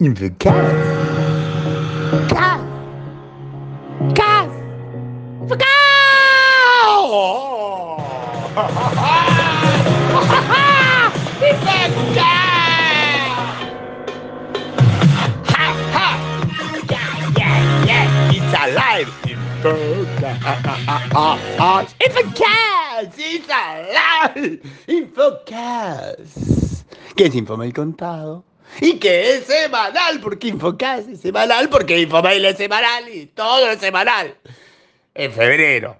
The cat. Cat. Cat. The cat. He's a cat. Ha ha. Yeah, yeah, yeah. It's alive. It's a cat. It's a cat. It's alive. It's a cat. ¿Qué sin fama el contado? ¿Y qué es semanal? Porque Infocast es semanal, porque Infomail es semanal y todo es semanal. En febrero.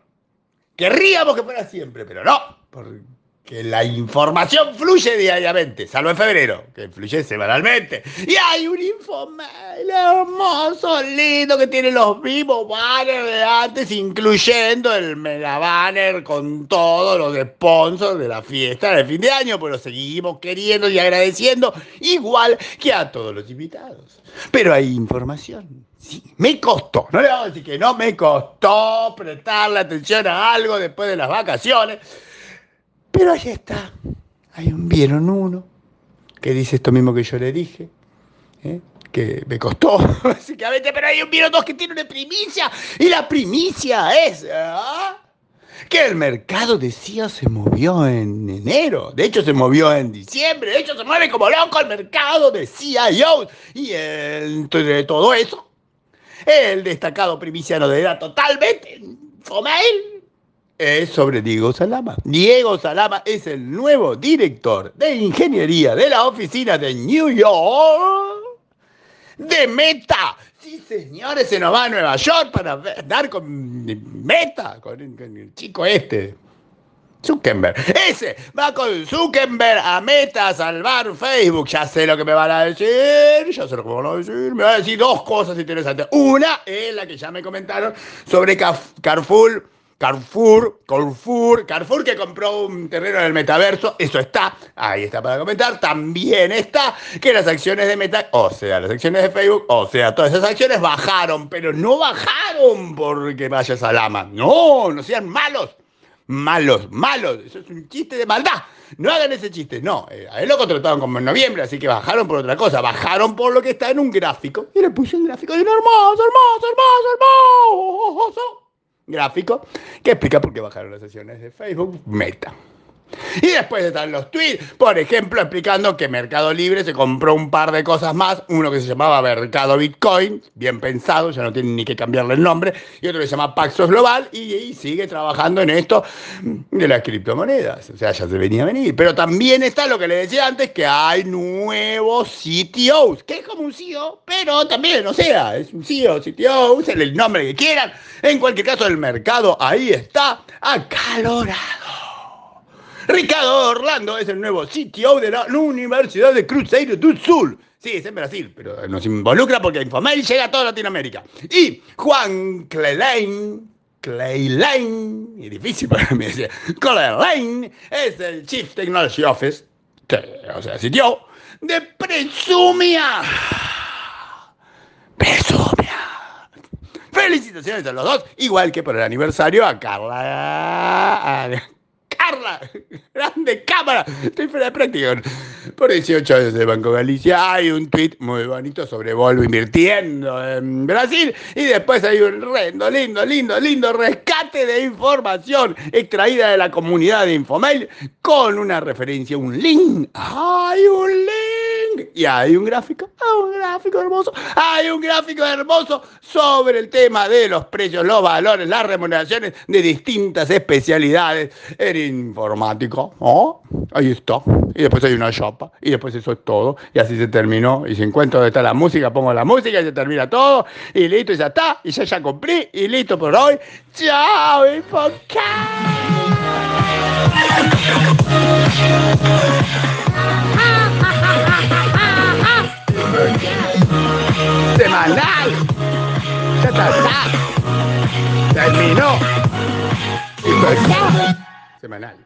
Querríamos que fuera siempre, pero no. La información fluye diariamente, salvo en febrero, que fluye semanalmente. Y hay un Infomail hermoso, lindo, que tiene los mismos banners de antes, incluyendo el mega banner con todos los sponsors de la fiesta de fin de año, pues lo seguimos queriendo y agradeciendo, igual que a todos los invitados. Pero hay información. Sí, me costó, no le vamos a decir que no, me costó prestarle atención a algo después de las vacaciones. Pero ahí está. Hay un vieron uno que dice esto mismo que yo le dije. ¿eh? Que me costó, básicamente, pero hay un vieron dos que tiene una primicia. Y la primicia es ¿ah? que el mercado decía se movió en enero. De hecho, se movió en diciembre. De hecho, se mueve como loco el mercado de CIOs. Y entre todo eso, el destacado primiciano de edad totalmente Fomail es sobre Diego Salama. Diego Salama es el nuevo director de ingeniería de la oficina de New York de Meta. Sí, señores, se nos va a Nueva York para dar con Meta, con, el chico este. Zuckerberg. Ese va con Zuckerberg a Meta a salvar Facebook. Ya sé lo que me van a decir. Ya sé lo que me van a decir. Me van a decir dos cosas interesantes. Una es la que ya me comentaron sobre Carrefour Carrefour, Carrefour, Carrefour que compró un terreno en el metaverso, eso está, ahí está para comentar. También está que las acciones de Meta, o sea, las acciones de Facebook, o sea, todas esas acciones bajaron, pero no bajaron porque vaya Salama. No, no sean malos. Malos, malos. Eso es un chiste de maldad. No hagan ese chiste. No, eh, a él lo contrataron como en noviembre, así que bajaron por otra cosa. Bajaron por lo que está en un gráfico. Y le puse un gráfico de un hermoso, hermoso, hermoso, hermoso gráfico que explica por qué bajaron las sesiones de Facebook Meta. Y después están los tweets, por ejemplo, explicando que Mercado Libre se compró un par de cosas más, uno que se llamaba Mercado Bitcoin, bien pensado, ya no tienen ni que cambiarle el nombre, y otro que se llama Paxos Global, y, sigue trabajando en esto de las criptomonedas, o sea, ya se venía a venir. Pero también está lo que le decía antes, que hay nuevos CTOs, que es como un CEO, pero también, o sea, es un CEO, CTO, usen el nombre que quieran, en cualquier caso el mercado ahí está acalorado. Ricardo Orlando es el nuevo CTO de la Universidad de Cruzeiro do Sul. Sí, es en Brasil, pero nos involucra porque Infomail llega a toda Latinoamérica. Y Juan Clelain, Clelain, y difícil para mí decir, Clelain es el Chief Technology Office, o sea, CTO, de Presumia. Presumia. Felicitaciones a los dos, igual que por el aniversario a Carla. Grande cámara, estoy fuera de práctica. Por 18 años de Banco Galicia hay un tweet muy bonito sobre Volvo invirtiendo en Brasil y después hay un lindo, lindo, lindo, lindo rescate de información extraída de la comunidad de Infomail con una referencia, un link. ¡Hay un link! Y hay un gráfico, un gráfico hermoso, hay un gráfico hermoso sobre el tema de los precios, los valores, las remuneraciones de distintas especialidades en informático, ¿oh? Ahí está. Y después hay una chapa. Y después eso es todo. Y así se terminó. Y si encuentro dónde está la música, pongo la música y se termina todo. Y listo, y ya está. Y ya ya cumplí. Y listo por hoy. ¡Chao, Semanal. Ya está. Terminó. Semanal.